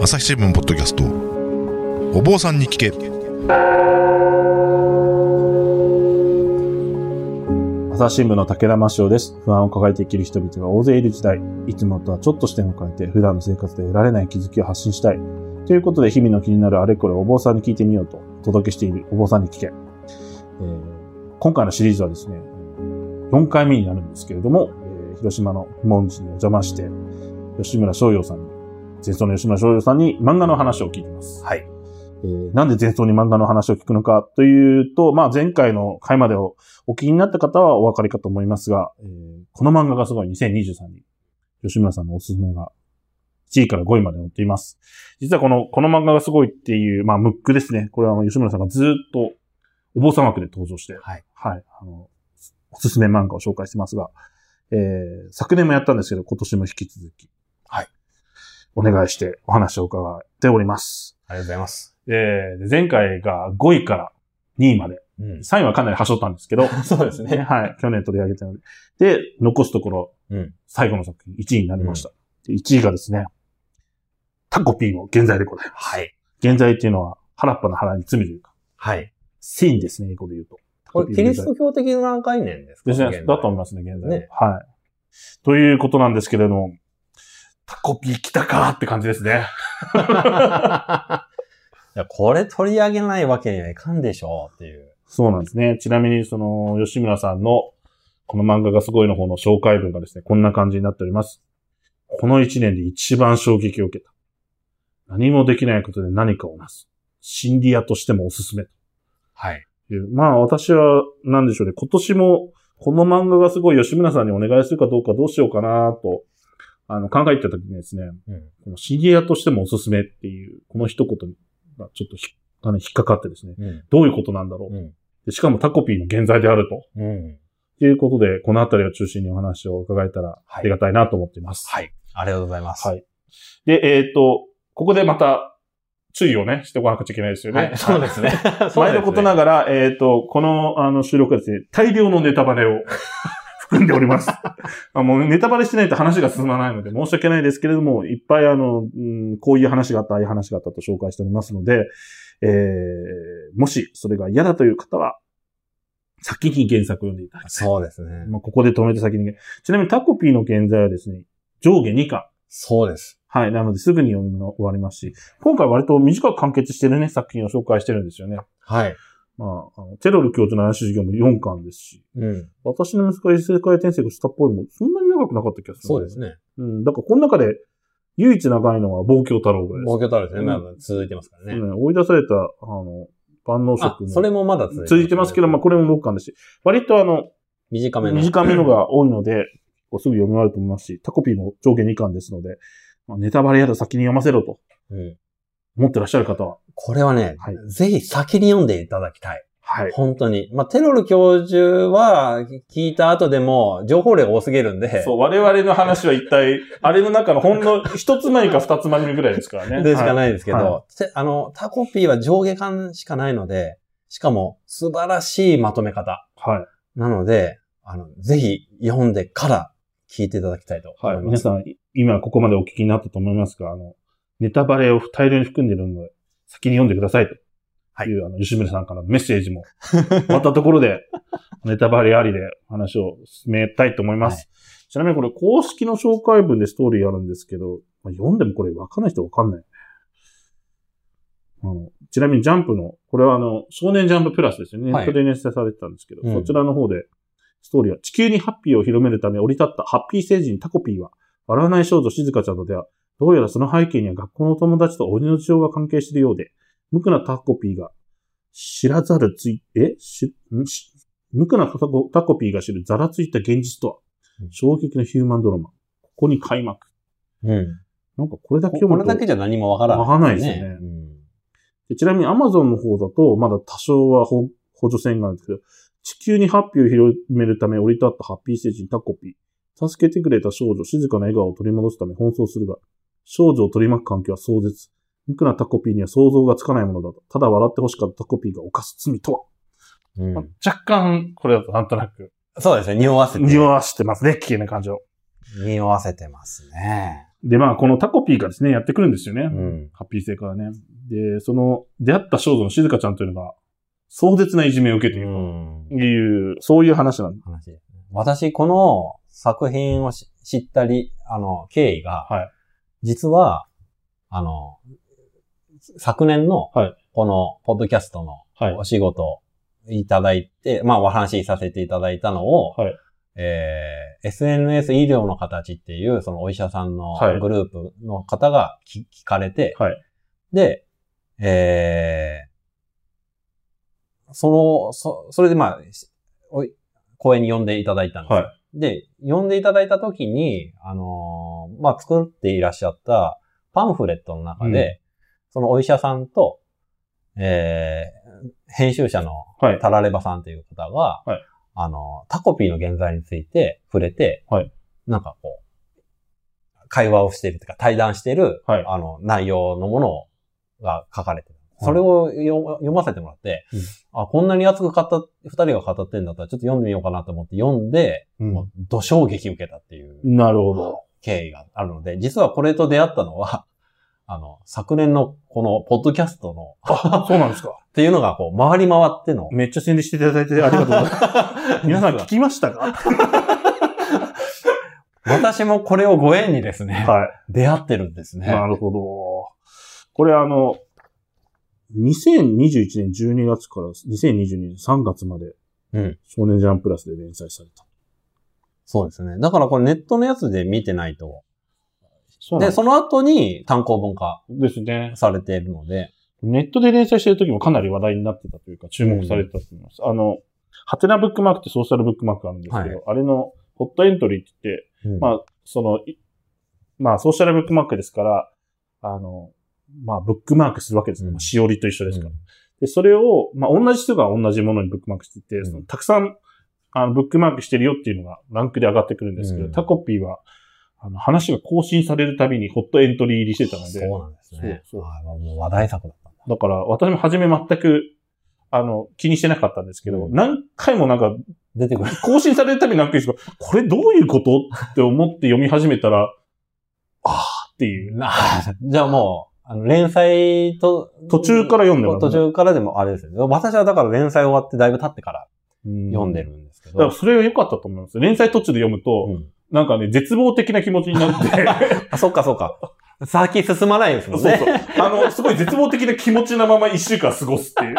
朝日新聞ポッドキャストお坊さんに聞け朝日新聞の武田真潮です。不安を抱えて生きる人々が大勢いる時代、いつもとはちょっと視点を変えて普段の生活で得られない気づきを発信したい。ということで日々の気になるあれこれお坊さんに聞いてみようとお届けしているお坊さんに聞け。えー今回のシリーズはですね、4回目になるんですけれども、えー広島の門寺にお邪魔して、吉村翔陽さんに、前奏の吉村翔陽さんに漫画の話を聞いてます。はい。えーなんで前奏に漫画の話を聞くのかというと、まあ前回の回までをお聞きになった方はお分かりかと思いますが、えーこの漫画がすごい2023に吉村さんのおすすめが1位から5位まで載っています。実はこの、この漫画がすごいっていう、まあムックですね。これはあの吉村さんがずーっとお坊さん枠で登場して、はい。はい、あの、おすすめ漫画を紹介してますが、えー昨年もやったんですけど、今年も引き続き、はい。お願いしてお話を伺っております。ありがとうございます。えーで前回が5位から2位まで。うん。3位はかなり端折ったんですけど、そうですね。はい。去年取り上げたので。で、残すところ、うん。最後の作品1位になりました。で1位がですね、タコピーの現在でございます。はい。現在っていうのは、原っぱの腹に罪というか、はい。セインですね、英語で言うと。これ、キリスト教的な概念ですか？ですね。だと思いますね、現在。ねはい。ということなんですけれども、タコピー来たかって感じですね。いや、これ取り上げないわけにはいかんでしょうっていう。そうなんですね。ちなみに、その、吉村さんの、この漫画がすごいの方の紹介文がですね、こんな感じになっております。この一年で一番衝撃を受けた。何もできないことで何かをなす。心理屋としてもおすすめとはい。まあ私は、なんでしょうね。今年も、この漫画がすごい吉村さんにお願いするかどうかどうしようかなと、あの、考えてた時にですね、うん。この心理屋としてもおすすめっていう、この一言がちょっとひあの引っかかってですね、うん。どういうことなんだろう。うん。でしかもタコピーの現在であると。うん。ということで、このあたりを中心にお話を伺えたらはいありがたいなと思っています。はい。ありがとうございます。はい。で、えっ、と、ここでまた注意をね、しておかなくちゃいけないですよね。はい。そうですね。前のことながら、えっ、と、このあの収録はですね、大量のネタバレを含んでおります。あもうネタバレしてないと話が進まないので申し訳ないですけれども、いっぱいあの、うん、こういう話があった、ああいう話があったと紹介しておりますので、えー、もしそれが嫌だという方は、先に原作を読んでいただきたい。そうですね。まあ、ここで止めて先に。ちなみにタコピーの現在はですね、上下2巻。そうです。はい。なので、すぐに読み終わりますし、今回割と短く完結してるね、作品を紹介してるんですよね。はい。まあ、あのテロル教授の話授業も4巻ですし、うん。私の息子が異世界転生をしたっぽいも、そんなに長くなかった気がする。そうです。ね。うん。だから、この中で、唯一長いのは、望郷太郎ぐらいです。東京タワーですね。うん続いてますからね。うん追い出された、あの、万能あ色、もそれもまだ続いてます、続いてますけど、まあ、これも6巻ですし、割とあの、短めの。短めのが多いので、こうすぐ読み終わると思いますし、タコピーも上下2巻ですので、まあ、ネタバレやだ先に読ませろとうん。思ってらっしゃる方は、これはね、はいぜひ先に読んでいただきたい。はい。本当に。まあ、テロル教授は聞いた後でも情報量が多すぎるんで、そう、我々の話は一体、あれの中のほんの一つ前か二つ前ぐらいですからね。でしかい。ないですけど、はてあの、タコピーは上下巻しかないので、しかも素晴らしいまとめ方。はい。なので、あの、ぜひ読んでから聞いていただきたいとはい。思います。皆さん、今ここまでお聞きになったと思いますが、あの、ネタバレを大量に含んでいるので、先に読んでくださいと。はいいう、あの、吉村さんからのメッセージも、終わったところで、ネタバレありで話を進めたいと思います。ちなみにこれ、公式の紹介文でストーリーあるんですけど、まあ、読んでもこれ分かんない人分かんない。あの、ちなみにジャンプの、これはあの、少年ジャンププラスですよね。ネはいットで熱載されてたんですけど、うんそちらの方で、ストーリーは、地球にハッピーを広めるため降り立ったハッピー星人タコピーは、笑わない少女静香ちゃんとでは、どうやらその背景には学校の友達と鬼の事情が関係しているようで、無垢なタコピーが、知らざるつい、え？し、ん？し無垢なタコタコピーが知るざらついた現実とは？うん、衝撃のヒューマンドラマ。ここに開幕。うん。なんかこれだけこ読むと。れだけじゃ何もわからない、わからないですよねうんでちなみに Amazon の方だと、まだ多少は補補助線があるんですけど、地球にハッピーを広めるため降り立ったハッピー星人タコピー。助けてくれた少女、静かな笑顔を取り戻すため奔走するが、少女を取り巻く環境は壮絶。無垢なタコピーには想像がつかないものだと。ただ笑って欲しかったタコピーが犯す罪とは。うん若干、これだとなんとなく、そうですね。匂わせて。匂わしてますね、危険な感情。匂わせてますね。で、まあ、このタコピーがですね、やってくるんですよね。うん。ハッピー星からね。で、その、出会った少女の静香ちゃんというのが、壮絶ないじめを受けているうんという、そういう話なんです。話。私、この作品をし知ったり、あの、経緯が、はい実は、あの、昨年のはい、この、ポッドキャストのはい。お仕事をいただいて、まあ、お話しさせていただいたのを、はい。えー SNS 医療の形っていう、そのお医者さんのはい。グループの方が聞聞かれて、はい。で、えーその、そ、それでまあ、講演に呼んでいただいたんですよ。はで、呼んでいただいたときに、あのーまあ、作っていらっしゃったパンフレットの中で、そのお医者さんと、えー編集者のはい。タラレバさんという方が、はいあの、タコピーの現在について触れて、はいなんかこう、会話をしているというか対談している、はいあの、内容のものが書かれてる。それを読ませてもらって、うんあ、こんなに熱く語った、二人が語ってんだったらちょっと読んでみようかなと思って読んで、うんもう、土衝撃受けたっていうなるほど。経緯があるので、実はこれと出会ったのは、あの、昨年のこのポッドキャストの、あ、そうなんですか。っていうのがこう、回り回っての。めっちゃ宣伝していただいてありがとうございます。皆さん聞きましたか？私もこれをご縁にですね、は出会ってるんですい。ね。なるほど。これあの、2021年12月から2022年3月まで、うん少年ジャンプラスで連載された。そうですね。だからこれネットのやつで見てないと。で、そうですその後に単行本化ですね。されているので、ネットで連載してる時もかなり話題になってたというか、注目されてたと思います。あの、ハテナブックマークってソーシャルブックマークがあるんですけど、はいあれのホットエントリーって言って、うんまあ、その、いまあ、ソーシャルブックマークですから、あの、まあ、ブックマークするわけですね。うんまあしおりと一緒ですから。で、それを、まあ、同じ人が同じものにブックマークしてて、んそのたくさん、あの、ブックマークしてるよっていうのがランクで上がってくるんですけど、うんタコピーは、あの、話が更新されるたびにホットエントリー入りしてたので、そうなんですね。そうそうはいもう話題作だったんだ。だから、私も初め全く、あの、気にしてなかったんですけど、うん何回もなんか、出てくる。更新されるたびに何回ですか、これどういうことって思って読み始めたら、あーっていう。なじゃあもう、あの、連載と、途中から読んでます途中からでもあれですよね。私はだから連載終わってだいぶ経ってから読んでる。るんですけだからど。それが良かったと思います。連載途中で読むと、うんなんかね、絶望的な気持ちになって、あ、そっかそっか。先進まないですもんね。そうそう。あの、すごい絶望的な気持ちなまま一週間過ごすっていう。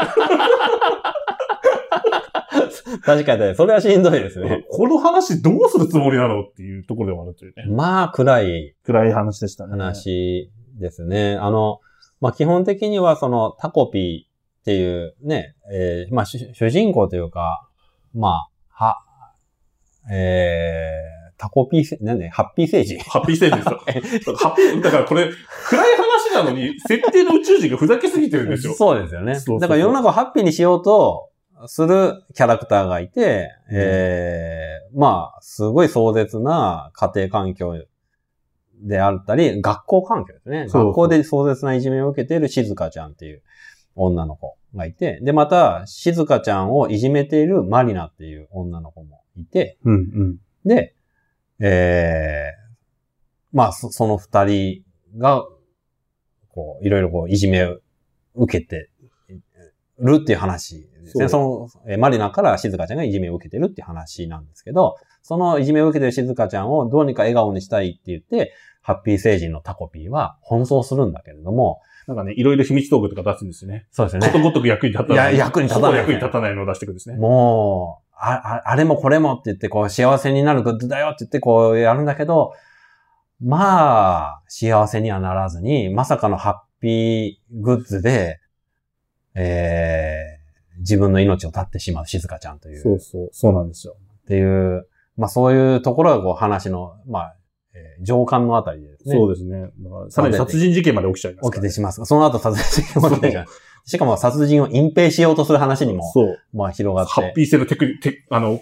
確かにね、それはしんどいですね。この話どうするつもりなのっていうところではあるというね。まあ、暗い暗い話でしたね。話ですね。あの、まあ、基本的にはそのタコピーっていうね、えーまあ、主主人公というか、まあ、は、えー、タコピーせ、なんで、ハッピー星人。ハッピーステージですよ。ハッピー、だからこれ、暗い話なのに、設定の宇宙人がふざけすぎてるんですよ。そうですよね。だから世の中をハッピーにしようとするキャラクターがいて、うんえー、まあ、すごい壮絶な家庭環境であったり、学校環境ですね。学校で壮絶ないじめを受けている静香ちゃんっていう女の子がいて、で、また、静香ちゃんをいじめているマリナっていう女の子もいて、うんうん。で、えー、まあ、そその二人が、こう、いろいろこう、いじめを受けてるっていう話ですね。そその、えーマリナから静香ちゃんがいじめを受けてるって話なんですけど、そのいじめを受けてる静香ちゃんをどうにか笑顔にしたいって言って、ハッピー星人のタコピーは奔走するんだけれども、なんかね、いろいろ秘密道具とか出すんですよね。そうですね。ことごとく役に立たない。いや役に立たないほぼ役に立たないのを出してくるんですね。もう、あ、ああれもこれもって言って、こう、幸せになるグッズだよって言って、こう、やるんだけど、まあ、幸せにはならずに、まさかのハッピーグッズで、えー、自分の命を絶ってしまう静香ちゃんという、そうそう、そうなんですよ。っていう、まあそういうところがこう話の、まあ、えー上巻のあたりでね。そうですね。だからさらに殺人事件まで起きちゃいますね、起きてしまう。その後殺人が起きてしまう。しかも殺人を隠蔽しようとする話にも、そう。まあ広がって。ハッピー性のテクニテあの、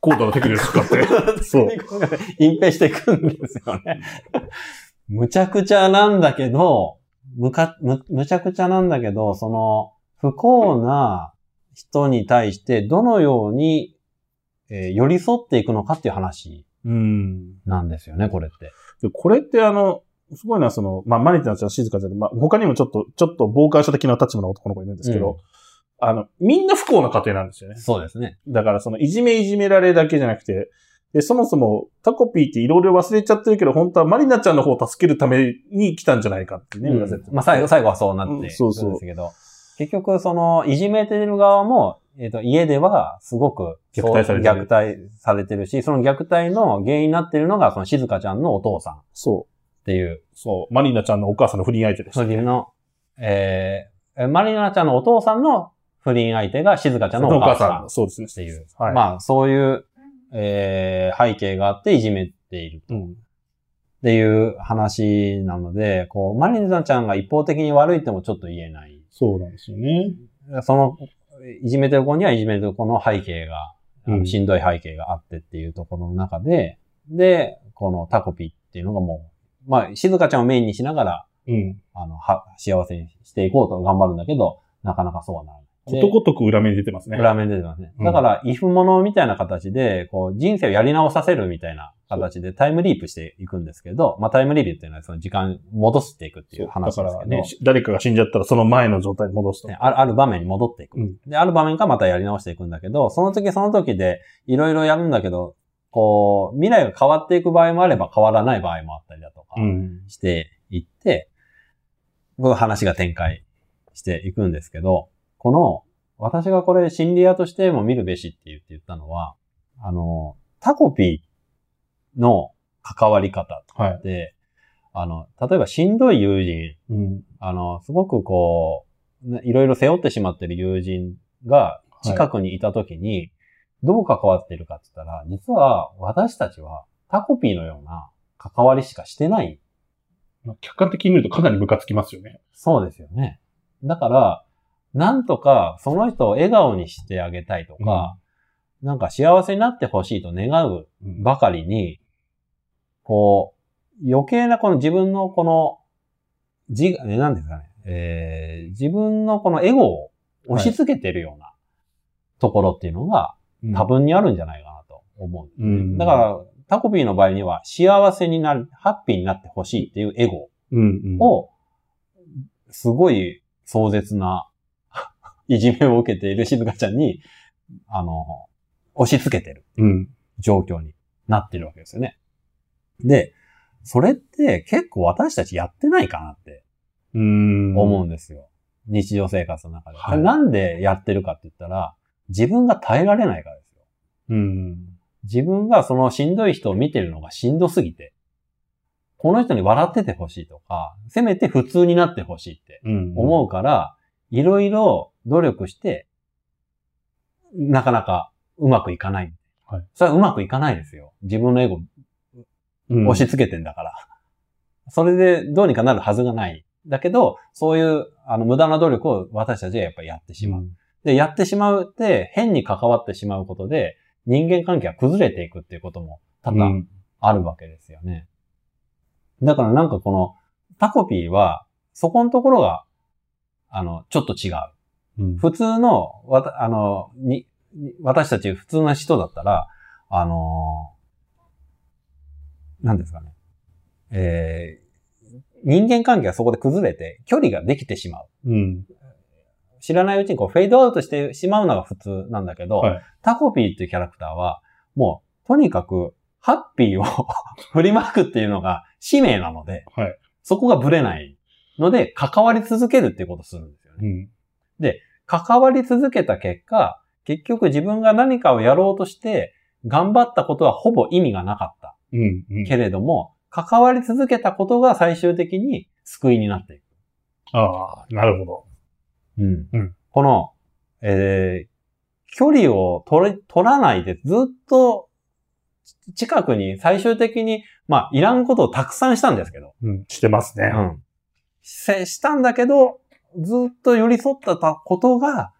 高度なテクニックを使って。そう。隠蔽していくんですよね。むちゃくちゃなんだけど、むか、む、むちゃくちゃなんだけど、その、不幸な人に対してどのように、えー寄り添っていくのかっていう話うん。なんですよね、これって。でこれってあの、すごいのはその、まあ、マリちゃんは静香ちゃんで、まあ、他にもちょっと、ちょっと傍観者的な立場の男の子いるんですけど、うんあの、みんな不幸な家庭なんですよね。そうですね。だからその、いじめいじめられだけじゃなくて、で、そもそも、タコピーっていろいろ忘れちゃってるけど、本当はマリナちゃんの方を助けるために来たんじゃないかってね、裏説まあ最後、最後はそうなってうんそうそうですけど、結局その、いじめてる側も、えっ、と、家ではすごく虐待されてる虐待されてるし、その虐待の原因になってるのが、その静香ちゃんのお父さんっそう。ていう、そう。マリナちゃんのお母さんの不倫相手でした。不倫の、えー、マリナちゃんのお父さんの不倫相手が静香ちゃんのお母さんっそうですね。ていう、はい。まあそういう、えー、背景があっていじめているうん。っていう話なので、こう、マリナちゃんが一方的に悪いってもちょっと言えない。そうなんですよね。その、いじめてる子にはいじめてる子の背景が、あうんのしんどい背景があってっていうところの中で、で、このタコピっていうのがもう、まあ、静香ちゃんをメインにしながら、うん。あの、は、幸せにしていこうと頑張るんだけど、なかなかそうはない。でことごとく裏目に出てますね。裏面出てますね。うんだから、イフものみたいな形で、こう、人生をやり直させるみたいな形でタイムリープしていくんですけど、まあ、タイムリープっていうのはその時間戻していくっていうだ話ですけど、からね、誰かが死んじゃったらその前の状態に戻すと。ねあるある場面に戻っていく。うんで、ある場面からまたやり直していくんだけど、その時その時でいろいろやるんだけど、こう、未来が変わっていく場合もあれば変わらない場合もあったりだとかうん。していって、こう話が展開していくんですけど、この、私がこれ心理屋としても見るべしって言って言ったのは、あの、タコピーの関わり方はい。って、あの、例えばしんどい友人、うん。あの、すごくこう、ねいろいろ背負ってしまってる友人が近くにいたときに、どう関わっているかって言ったら、実は私たちはタコピーのような関わりしかしてない。まあ客観的に見るとかなりムカつきますよね。そうですよね。だから、なんとかその人を笑顔にしてあげたいとか、なんか幸せになってほしいと願ううん。ばかりに、こう、余計なこの自分のこの、自我、ね、なんですかね、えー、自分のこのエゴを押し付けてるようなところっていうのが多分にあるんじゃないかなと思ううん。だから、タコピーの場合には幸せになる、ハッピーになってほしいっていうエゴうん。うん。を、すごい壮絶ないじめを受けている静香ちゃんに、あの、押し付けてる。うん。状況になってるわけですよね。で、それって結構私たちやってないかなってうん。思うんですよ。日常生活の中で。はいなんでやってるかって言ったら、自分が耐えられないからですよ。うん。自分がそのしんどい人を見てるのがしんどすぎて、この人に笑っててほしいとか、せめて普通になってほしいってうん。思うから、いろいろ努力して、なかなかうまくいかない。はいそれはうまくいかないですよ。自分のエゴうん。押し付けてんだから。それでどうにかなるはずがない。だけど、そういう、あの、無駄な努力を私たちはやっぱりやってしまう。うんで、やってしまうって、変に関わってしまうことで、人間関係が崩れていくっていうことも多々うんあるわけですよね。だからなんかこの、タコピーは、そこのところが、あの、ちょっと違う。うん。普通の、わた、あの、に、に私たち普通の人だったら、あのー、なんですかね。えー、人間関係がそこで崩れて、距離ができてしまう。うん。知らないうちにこう、フェードアウトしてしまうのが普通なんだけど、はいタコピーっていうキャラクターは、もう、とにかく、ハッピーを 振りまくっていうのが使命なので、はいそこがブレないので、関わり続けるっていうことをするんですよね。うん。関わり続けた結果、結局自分が何かをやろうとして、頑張ったことはほぼ意味がなかった。うん。うん。けれども、関わり続けたことが最終的に救いになっていく。ああ、なるほど。うんうんこの、えー、距離を取れ、取らないでずっと近くに最終的に、まあ、いらんことをたくさんしたんですけど、うん。してますね。うん。せしたんだけど、ずっと寄り添ったことが、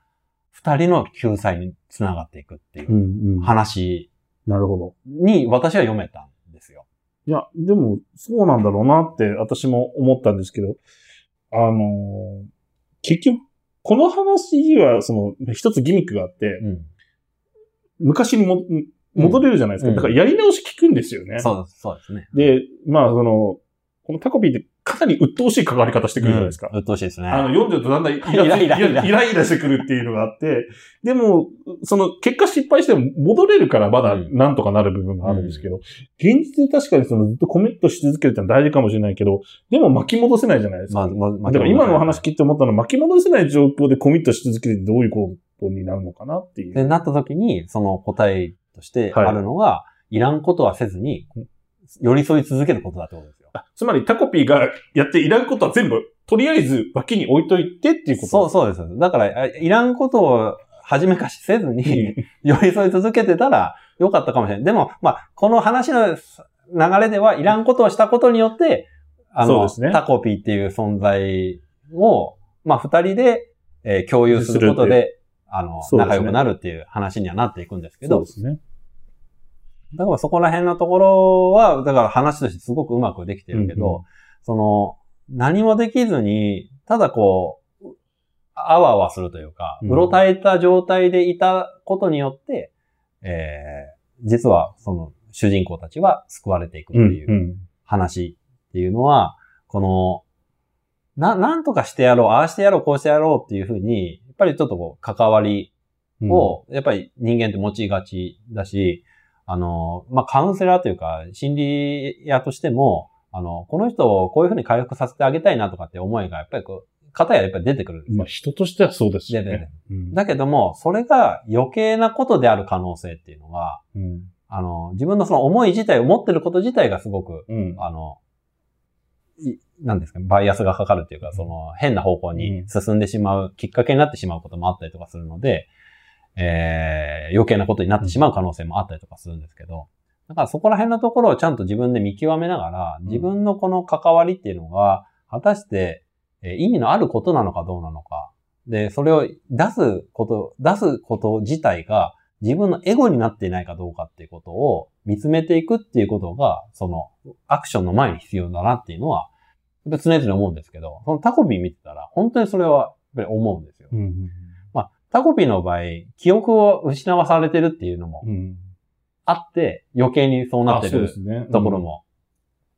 二人の救済につながっていくっていう。話なるほど。に私は読めたんですよ。いや、でも、そうなんだろうなって私も思ったんですけど、あのー結局、この話には、その、一つギミックがあって、うん。昔にも、戻れるじゃないですか。うんだからやり直し聞くんですよね。そう、そうですね。で、まあ、その、このタコピーってかなり鬱陶しい関わり方してくるじゃないですか。うっとうしいですね。あの、読んでるとだんだんイライライライライライラしてくるっていうのがあって、でも、その結果失敗しても戻れるからまだうんなんとかなる部分があるんですけど、現実で確かにそのずっとコミットし続けるってのは大事かもしれないけど、でも巻き戻せないじゃないですか。まあ、まあ、まあだから今のお話聞いて思ったのは巻き戻せない状況でコミットし続けるってどういうことになるのかなっていう。で、なった時に、その答えとしてあるのが、い、らんことはせずに、寄り添い続けることだってことですよ。あつまりタコピーがやっていらんことは全部、とりあえず脇に置いといてっていうことそう、そうです。だから、あいらんことを初めかしせずに、寄り添い続けてたらよかったかもしれない。でも、まあ、この話の流れでは、いらんことをしたことによって、あの、ねタコピーっていう存在を、まあ、二人で、えー共有することで、あの、仲良くなるっていう話にはなっていくんですけどそうで、すね。だからそこら辺のところは、だから話としてすごくうまくできてるけど、うんうん。その、何もできずに、ただこう、あわあわするというか、うん。うろたえた状態でいたことによって、えー、実はその主人公たちは救われていくっていううん話っていうのは、この、な、なんとかしてやろう、ああしてやろう、こうしてやろうっていうふうに、やっぱりちょっとこう、関わりうん。を、やっぱり人間って持ちがちだし、あの、まあ、カウンセラーというか、心理屋としても、あの、この人をこういうふうに回復させてあげたいなとかって思いが、やっぱりこう、方ややっぱり出てくるんですよ。まあ人としてはそうですよ出てね。うん。だけども、それが余計なことである可能性っていうのが、うん。あの、自分のその思い自体を持ってること自体がすごく、うん。あの、いなんですかね、バイアスがかかるっていうか、その変な方向に進んでしまう、きっかけになってしまうこともあったりとかするので、えー、余計なことになってしまう可能性もあったりとかするんですけど、だからそこら辺のところをちゃんと自分で見極めながら、自分のこの関わりっていうのが、果たして、えー意味のあることなのかどうなのか。で、それを出すこと、出すこと自体が自分のエゴになっていないかどうかっていうことを見つめていくっていうことが、そのアクションの前に必要だなっていうのは、常々思うんですけど、そのタコピー見てたら、本当にそれはやっぱり思うんですよ。うんまあ、タコピーの場合、記憶を失わされてるっていうのもうんあって、余計にそうなってる。ところも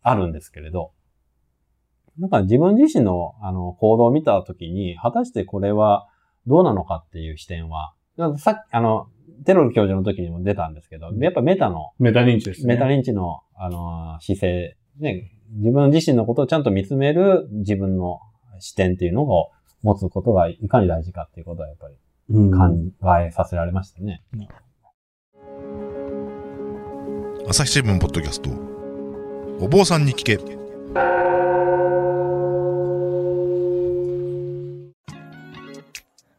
あるんですけれど、なんか自分自身のあの行動を見たときに、果たしてこれはどうなのかっていう視点は、さっき、あの、テロル教授の時にも出たんですけど、やっぱメタの、メタ認知ですね。メタ認知の、あの、姿勢、ね、自分自身のことをちゃんと見つめる自分の視点っていうのを持つことがいかに大事かっていうことはやっぱりうん考えさせられましたね。朝日新聞ポッドキャストお坊さんに聞け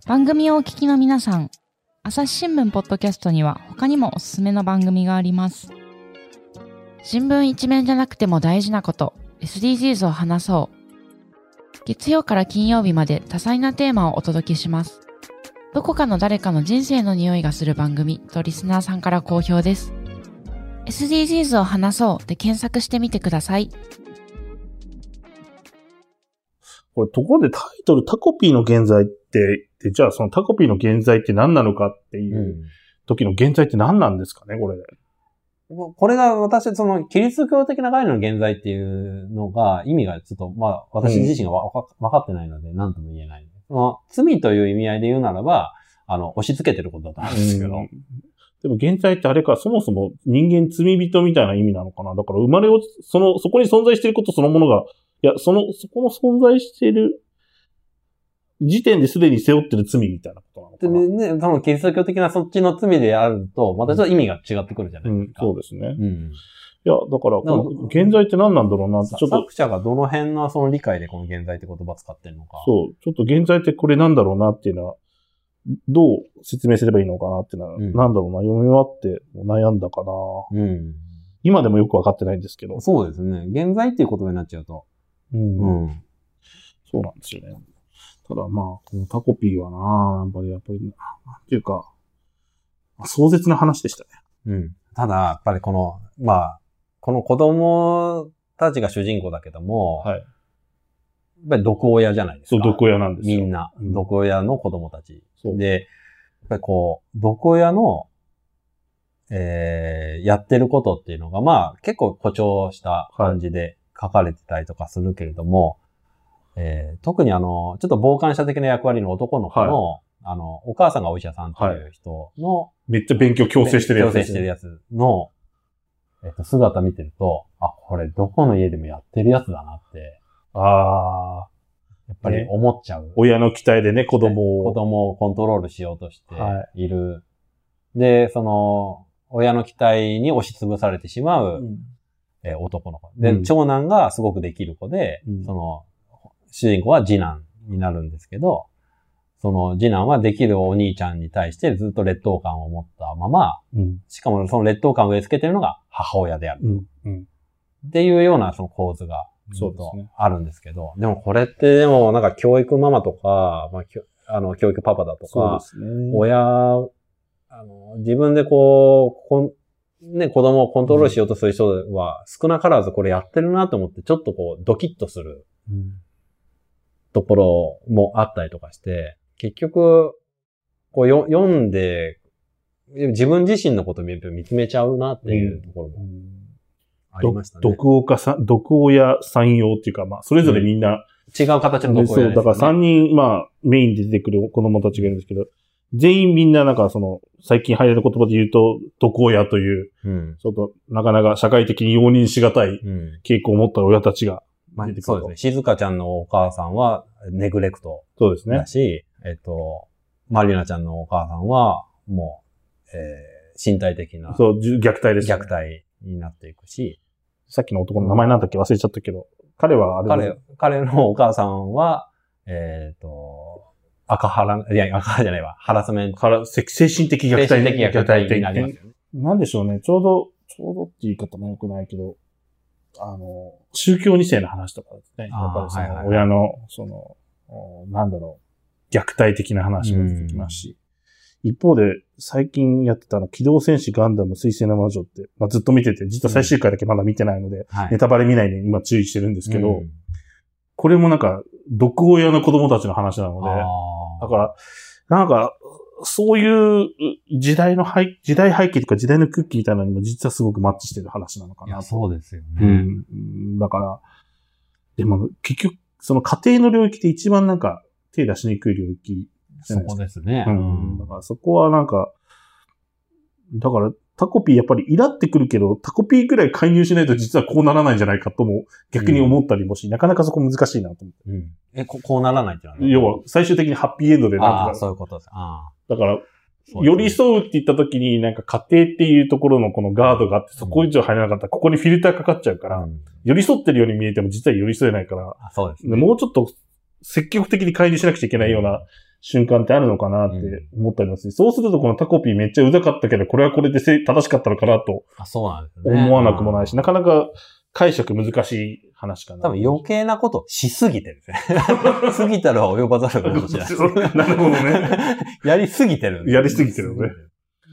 番組をお聞きの皆さん、朝日新聞ポッドキャストには他にもおすすめの番組があります。新聞一面じゃなくても大事なこと、SDGs を話そう。月曜から金曜日まで多彩なテーマをお届けします。どこかの誰かの人生の匂いがする番組とリスナーさんから好評です。SDGs を話そうで検索してみてください。これ、ところでタイトルタコピーの現在って、でじゃあそのタコピーの現在って何なのかっていう時の現在って何なんですかね、これ。これが私、その、キリスト教的な概念の現在っていうのが、意味がちょっと、まあ、私自身がわか分かってないので、何とも言えない。その、罪という意味合いで言うならば、あの、押し付けてることだと思うんですけど、うんでも現在ってあれか、そもそも人間罪人みたいな意味なのかな？だから生まれを、その、そこに存在していることそのものが、いや、その、そこの存在している時点ですでに背負ってる罪みたいなことなのかな？でね、そのキリスト教的なそっちの罪であると、またちょっと意味が違ってくるじゃなうんいです、か。そうですね。うん。いや、だから、この現在って何なんだろうなって、ちょっと、作者がどの辺のその理解でこの現在って言葉使ってるのか。そう、ちょっと現在ってこれなんだろうなっていうのは、どう説明すればいいのかなっていうのは、うんなんだろうな、読み終わって悩んだかな。うん。今でもよくわかってないんですけど。そうですね。現在っていう言葉になっちゃうと。うんうん。そうなんですよね。ただまあ、このタコピーはな、やっぱり、やっぱり、なんていうか、壮絶な話でしたね。うん。ただ、やっぱりこの、まあ、この子供たちが主人公だけども、はい。やっぱり毒親じゃないですか。そう、毒親なんですよ。みんな、うん毒親の子供たち。そうで、やっぱりこう、毒親の、えー、やってることっていうのが、まあ、結構誇張した感じで書かれてたりとかするけれども、えー特にあの、ちょっと傍観者的な役割の男の子の、あの、お母さんがお医者さんという人の、めっちゃ勉強強制してるやつ強制してるやつの、えっと、姿見てると、あ、これどこの家でもやってるやつだなって、ああ、やっぱり思っちゃう。親の期待でね、子供子を。供をコントロールしようとしてはいる。で、その、親の期待に押しつぶされてしまう、えー男の子。で、うん長男がすごくできる子で、うんその、主人公は次男になるんですけど、その次男はできるお兄ちゃんに対してずっと劣等感を持ったまま、うん。しかもその劣等感を植え付けてるのが母親である。うん。うん。っていうようなその構図がずっとそうですねあるんですけど、でもこれってでもなんか教育ママとか、まあ、あの教育パパだとかね。親、あの、自分でこう、こんね、子供をコントロールしようとする人は少なからずこれやってるなと思って、ちょっとこう、ドキッとするうんところもあったりとかして、結局、こうよ読んで、自分自身のことを見ると見つめちゃうなっていうところもありましたね。毒親さん、毒親三様っていうか、まあ、それぞれみんな、違う形の毒親そう、だから三3人、まあ、メインで出てくる子供たちがいるんですけど、全員みんななんかその、最近流行る言葉で言うと、毒親という、うん。ちょっとなかなか社会的に容認しがたいうん。傾向を持った親たちがまあ出てくるとそうですね。静香ちゃんのお母さんはネグレクトそうですねだ。し、えっと、マリナちゃんのお母さんは、もう、えー、身体的なそう、じゅ虐待です、ね。虐待になっていくし、さっきの男の名前なんだっけ？忘れちゃったけど、彼はあれ彼、彼のお母さんは、えっ、と、赤原、いや、赤原じゃないわ、ハラスメント、から精精神的虐待。精神的虐待になりますよね。なんでしょうね。ちょうど、ちょうどって言い方も良くないけど、あの、宗教二世の話とかですね。やっぱりその、親の、その、おなんだろう、虐待的な話も出てきますし、一方で、最近やってたあの、機動戦士ガンダム水星の魔女って、まあ、ずっと見てて、実は最終回だけまだ見てないので、はいネタバレ見ないように今注意してるんですけど、うんこれもなんか、毒親の子供たちの話なので、あだから、なんか、そういう時代の背、時代背景とか時代の空気みたいなのにも実はすごくマッチしてる話なのかーいや。そうですよね。うん。うんだから、でも結局、その家庭の領域で一番なんか手出しにくい領域そ。こですね。うん。だからそこはなんか、だからタコピーやっぱりイラってくるけど、タコピーくらい介入しないと実はこうならないんじゃないかとも逆に思ったりもし、なかなかそこ難しいなと思って。うんえ、ここうならないっていうの？はね要は最終的にハッピーエンドでああ、なんとか、そういうことです。ああだからね寄り添うって言った時に、なんか家庭っていうところのこのガードがあって、そこ以上入れなかったら、ここにフィルターかかっちゃうから、うん寄り添ってるように見えても実は寄り添えないから、あそうですね。もうちょっと積極的に介入しなくちゃいけないような瞬間ってあるのかなって思ったりもする。そうするとこのタコピーめっちゃうざかったけど、これはこれでせ正しかったのかなとあそうなんですよね。思わなくもないし、うんなかなか解釈難しい話かな。多分余計なことしすぎてるんですね。過ぎたら及ばざるかもしれない。なるほどね。やりすぎてるんですやりすぎてるね。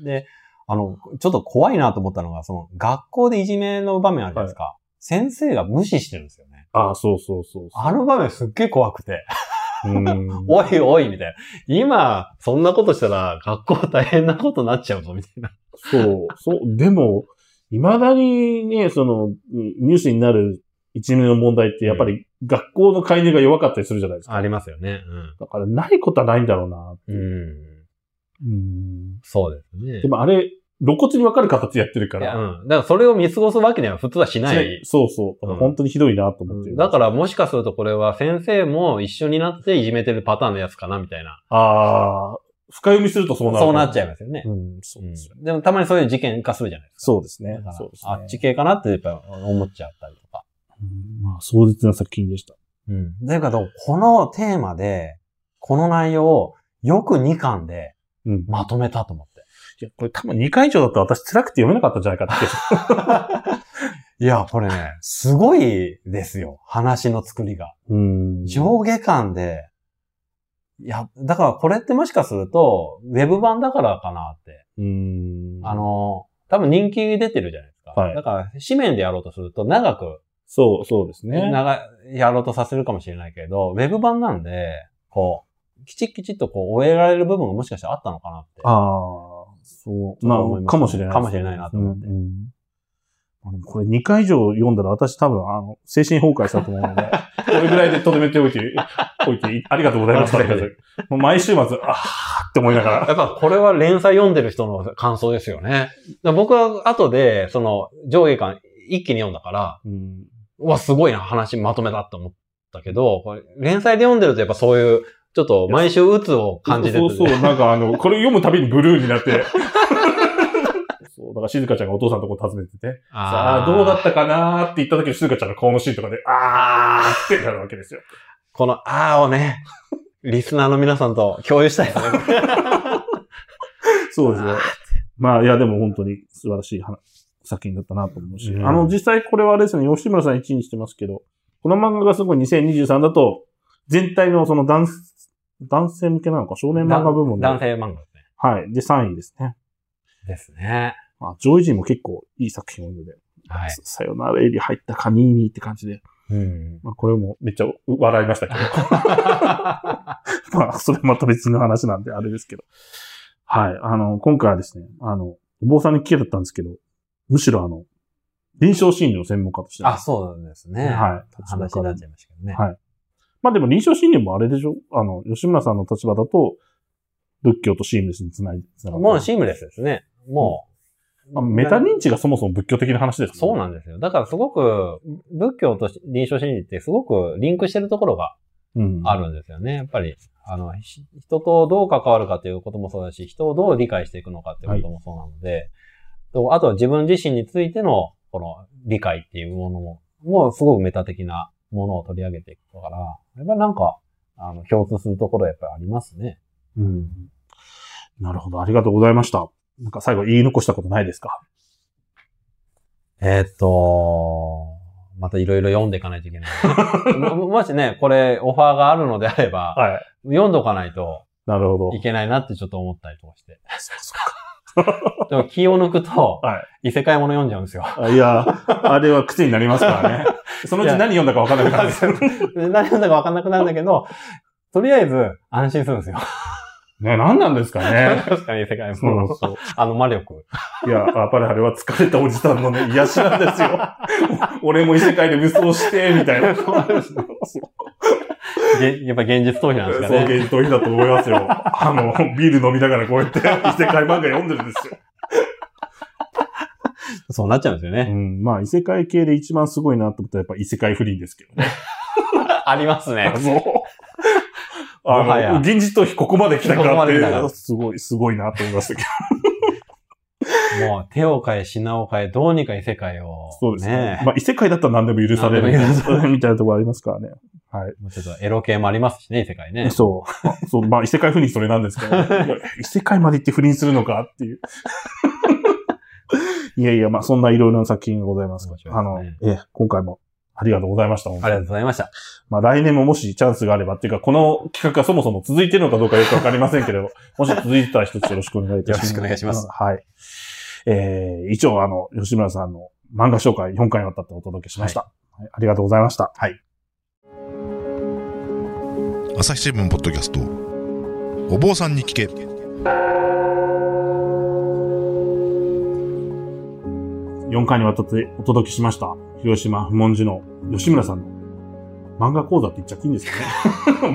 で、あの、ちょっと怖いなと思ったのが、その、学校でいじめの場面あるじゃないですか。先生が無視してるんですよね。ああ、そうそうそうあの場面すっげえ怖くて。おいおい、みたいな。今、そんなことしたら学校大変なことになっちゃうぞ、みたいな。そう、そう、でも、未だにね、その、うんニュースになる一面の問題って、やっぱり学校の介入が弱かったりするじゃないですか。ありますよね。だから、ないことはないんだろうな。うん。うん。うん。そうですね。でもあれ、露骨に分かる形でやってるから。うん。だからそれを見過ごすわけには普通はしない。そうそう。本当にひどいなと思ってる。だからもしかするとこれは先生も一緒になっていじめてるパターンのやつかな、みたいな。ああ、深読みするとそうなる。そうなっちゃいまますよね。うん、そうですよ。でもたまにそういう事件化するじゃないですか。そうですねそうですね。あっち系かなってやっぱ思っちゃったりとか。うんまあ、壮絶な作品でした。うん。だけど、このテーマで、この内容をよく2巻でうん。まとめたと思って。いや、これ多分2回以上だと私辛くて読めなかったんじゃないかって。いや、これね、すごいですよ。話の作りが。うん上下巻で、いや、だからこれってもしかすると、ウェブ版だからかなって。うん。あ、の、多分人気出てるじゃないですか。はいだから、紙面でやろうとすると長く、そう、そうですね。長、やろうとさせるかもしれないけど、ウェブ版なんで、こう、きちっきちっとこう終えられる部分がもしかしたらあったのかなって。ああ、そう。まあ、かもしれないかもしれないなと思ってうんうんこれ2回以上読んだら私多分、あの、精神崩壊したと思うので、これぐらいで留めておいて、おいて、ありがとうございましたって感じで。もう毎週末、あーって思いながら。やっぱこれは連載読んでる人の感想ですよね。僕は後で、その上下巻一気に読んだから、うんうわ、すごいな話まとめだって思ったけど、これ連載で読んでるとやっぱそういう、ちょっと毎週鬱を感じてて、そうそうそう、なんかあの、これ読むたびにブルーになって。そう、だから静香ちゃんがお父さんのとこ訪ねてて、さあ、どうだったかなーって言った時の静香ちゃんの顔のシーンとかで、あーってなるわけですよ。このあーをね、リスナーの皆さんと共有したいですね。そうですね。まあ、いや、でも本当に素晴らしい話作品だったなと思うし、うんあの、実際これはあれですね、吉村さん1位にしてますけど、この漫画がすごい2023だと、全体のその男、男性向けなのか、少年漫画部門で、男性漫画ですね。はい。で、3位ですね。ですね。まあ、上位陣も結構いい作品多いので、はい。さよならエリ入ったカニーニって感じで、うん。まあ、これもめっちゃ笑いましたけど。まあ、それまた別の話なんであれですけど。はい。あの、今回はですね、あの、お坊さんに聞けだったんですけど、むしろあの、臨床心理の専門家として、あ、そうですね。はい。話になっちゃいましたけどね。はいまあでも臨床心理もあれでしょ？あの、吉村さんの立場だと、仏教とシームレスにつないで、もうシームレスですね。もう。まあメタ認知がそもそも仏教的な話ですそうね。なんですよ。だからすごく、仏教と臨床心理ってすごくリンクしてるところがうん。あるんですよね。やっぱり、あの、ひ人とどう関わるかということもそうだし、人をどう理解していくのかっていうこともそうなので、とあとは自分自身についての、この理解っていうものも、もうすごくメタ的なものを取り上げていくから、やっぱりなんか、あの、共通するところやっぱりありますね。うん。なるほど。ありがとうございました。なんか最後言い残したことないですか？えーっと、またいろいろ読んでいかないといけない。ももしね、これオファーがあるのであれば、はい。読んどかないとなるほど。いけないなってちょっと思ったりとかして。でも気を抜くと、は異世界もの読んじゃうんですよ。あいや、あれは癖になりますからね。そのうち何読んだか分からなくなるんですよ。で 何読んだか分かんなくなるんだけど、とりあえず安心するんですよ。ね、何なんですかね。確かに異世界もの。そう。あの魔力。いや、やっぱりあれは疲れたおじさんのね、癒しなんですよ。俺も異世界で武装して、みたいな。やっぱ現実逃避なんですかそう、ね。現実逃避だと思いますよ。あの、ビール飲みながらこうやって 異世界漫画読んでるんですよ。そうなっちゃうんですようね。ん、まあ異世界系で一番すごいなと思ったらやっぱ異世界不倫ですけどね。ありますね。そう。あの、現実逃避ここまで来たかっまで来たかて、すごい、すごいなと思いましたけど。もう手を変え、品を変え、どうにか異世界を。そうですね。ねまあ異世界だったら何でも許される。みたいなところありますからね。はい。ちょっとエロ系もありますしね、異世界ね。そう。そう、まあ異世界不倫それなんですけど、異世界まで行って不倫するのかっていう。いやいや、まあそんないろいろな作品がございます面白いあの、ええ、今回もありがとうございました。ありがとうございました。まあ来年ももしチャンスがあればっていうか、この企画がそもそも続いてるのかどうかよくわかりませんけれど、もし続いてたら一つよろしくお願いいたします。よろしくお願いしますはい。えー、以上、あの、吉村さんの漫画紹介4回にわたってお届けしました。はいありがとうございました。はい。朝日新聞ポッドキャストお坊さんに聞け4回にわたってお届けしました。広島不問寺の吉村さんの漫画講座って言っちゃっていいんですかね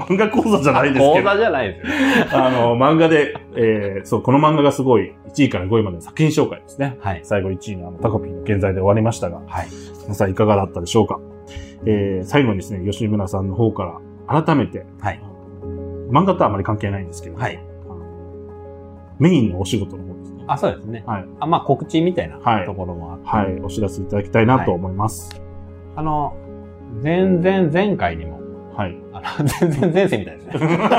漫画講座じゃないですけど。講座じゃないですよ。あの、漫画で、えー、そう、この漫画がすごい、1位から5位までの作品紹介ですね。はい。最後1位のあの、タコピーの現在で終わりましたが、はい。皆さんいかがだったでしょうかえー、最後にですね、吉村さんの方から、改めて、はい。漫画とはあまり関係ないんですけど、はい。メインのお仕事の方ですね。あ、そうですね。はい。あまあ、告知みたいなはいところもあって。はい、お知らせいただきたいなと思います。あの、前々前回にも、はい。あの、全然前世みたいですね。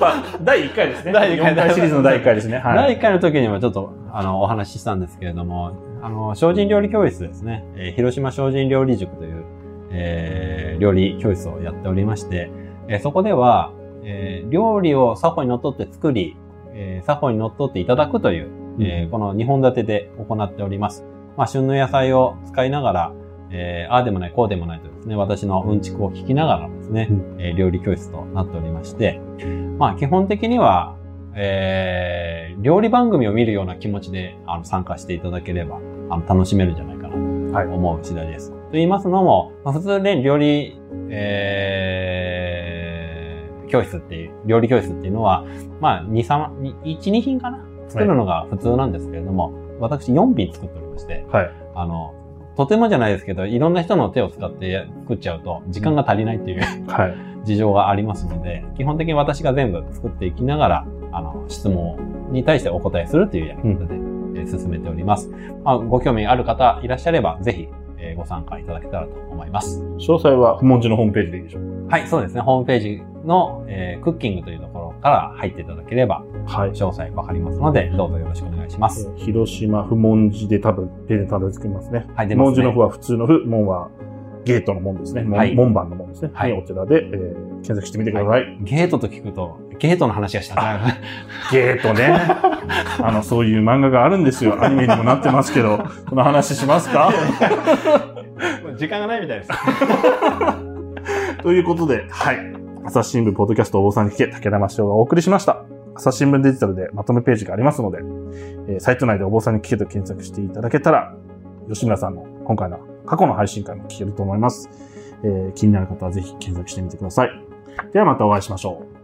まあ、第1回ですね。第一回4回シリーズの第1回ですね。はい。第1回の時にもちょっと、あの、お話ししたんですけれども、あの、精進料理教室ですね。えー広島精進料理塾という、えー料理教室をやっておりまして、えーそこでは、えー料理を作法にのっとって作り、えー作法にのっとっていただくという、えーこの2本立てで行っております。まあ、旬の野菜を使いながら、えーああでもない、こうでもないとですね、私のうんちくを聞きながらですね、うんえー料理教室となっておりまして、まあ、基本的には、えー料理番組を見るような気持ちであの参加していただければあの楽しめるんじゃないかはい思う次第です。と言いますのも、まあ普通ね、料理、えー、教室っていう、料理教室っていうのは、まあ、2、3、1、2品かな？作るのが普通なんですけれども、私4品作っておりまして、はい。あの、とてもじゃないですけど、いろんな人の手を使って作っちゃうと、時間が足りないっていうはい。事情がありますので、基本的に私が全部作っていきながら、あの、質問に対してお答えするというやり方で、えー進めております。まあ、ご興味ある方いらっしゃれば、ぜひ、えーご参加いただけたらと思います。詳細は不問寺のホームページでいいでしょうはい、そうですね。ホームページの、えークッキングというところから入っていただければ、か。はい。詳細わかりますので、どうぞよろしくお願いします。えー広島不問寺で多分手でたどり着きますね。はい、出ますね。門寺の方は普通の府、門はゲートの門ですね。門,、はい門番の門ですね。はいお寺で、えー検索してみてください。ゲートと聞くと、ゲートの話がした。ゲートね。あの、そういう漫画があるんですよ。アニメにもなってますけど、この話しますか？時間がないみたいです。ということで、はい。朝日新聞ポッドキャストお坊さんに聞け、竹玉師匠がお送りしました。朝日新聞デジタルでまとめページがありますので、えーサイト内でお坊さんに聞けと検索していただけたら、吉村さんの今回の過去の配信会も聞けると思います。えー気になる方はぜひ検索してみてください。ではまたお会いしましょう。